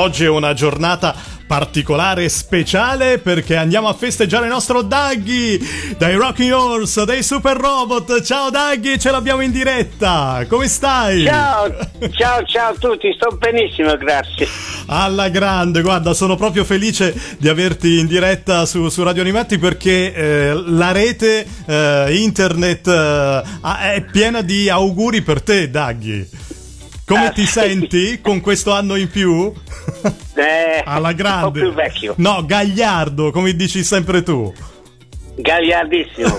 Oggi è una giornata particolare e speciale perché andiamo a festeggiare il nostro Daggy dai Rocking Horse, dei Super Robot. Ciao Daggy, ce l'abbiamo in diretta. Come stai? Ciao, ciao, ciao a tutti, sto benissimo, grazie. Alla grande, guarda, sono proprio felice di averti in diretta su, su Radio Animati perché eh, la rete eh, internet eh, è piena di auguri per te, Daggy. Come ah, ti senti con questo anno in più? Eh, Alla grande. Un po' più vecchio. No, gagliardo, come dici sempre tu. Gagliardissimo.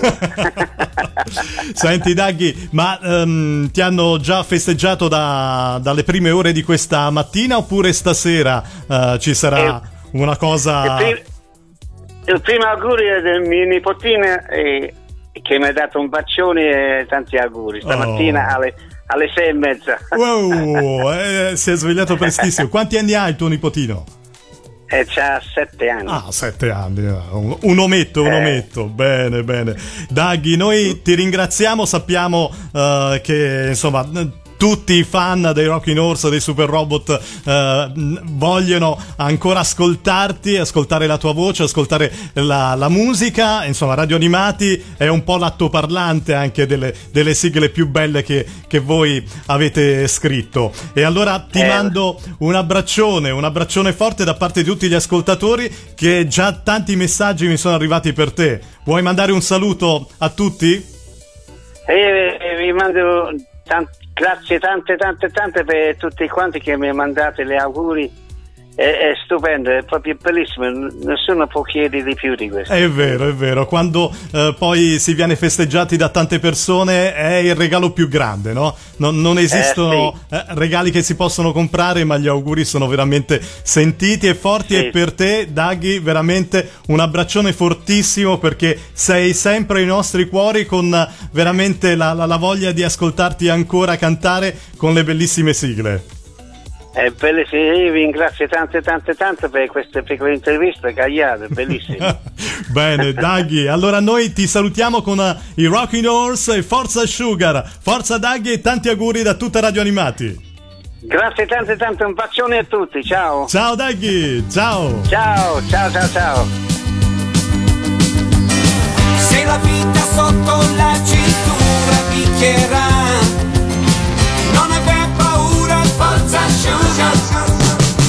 Senti Daghi, ma um, ti hanno già festeggiato da, dalle prime ore di questa mattina oppure stasera uh, ci sarà eh, una cosa... Il, prim- il, primo augurio del mio nipotino è che mi ha dato un bacione e tanti auguri. Stamattina oh. alle alle sei e mezza. Wow, eh, si è svegliato prestissimo. Quanti anni ha il tuo nipotino? Eh, c'ha sette anni. Ah, sette anni. Un, un ometto, un eh. ometto. Bene, bene. Daghi, noi ti ringraziamo. Sappiamo uh, che insomma tutti i fan dei Rocking Horse, dei Super Robot eh, vogliono ancora ascoltarti, ascoltare la tua voce, ascoltare la, la, musica. Insomma, Radio Animati è un po' l'attoparlante anche delle, delle sigle più belle che, che, voi avete scritto. E allora ti eh. mando un abbraccione, un abbraccione forte da parte di tutti gli ascoltatori che già tanti messaggi mi sono arrivati per te. Vuoi mandare un saluto a tutti? Eh, vi mando tanti Grazie tante tante tante per tutti quanti che mi mandate gli auguri è, è, stupendo, è proprio bellissimo, nessuno può chiedere di più di questo. È vero, è vero, quando eh, poi si viene festeggiati da tante persone è il regalo più grande, no? Non, non esistono eh, sì. eh, regali che si possono comprare, ma gli auguri sono veramente sentiti e forti sì. e per te, Daghi, veramente un abbraccione fortissimo perché sei sempre ai nostri cuori con veramente la, la, la voglia di ascoltarti ancora cantare con le bellissime sigle. È bellissimo, io vi ringrazio tante tante tante per queste piccole interviste, Gagliardo, bellissimo. Bene, Daghi, allora noi ti salutiamo con uh, i Rocking Horse e Forza Sugar. Forza Daghi e tanti auguri da tutta Radio Animati. Grazie tante tante, un bacione a tutti, ciao. Ciao Daghi, ciao. Ciao, ciao, ciao, ciao. Se la vita sotto la cintura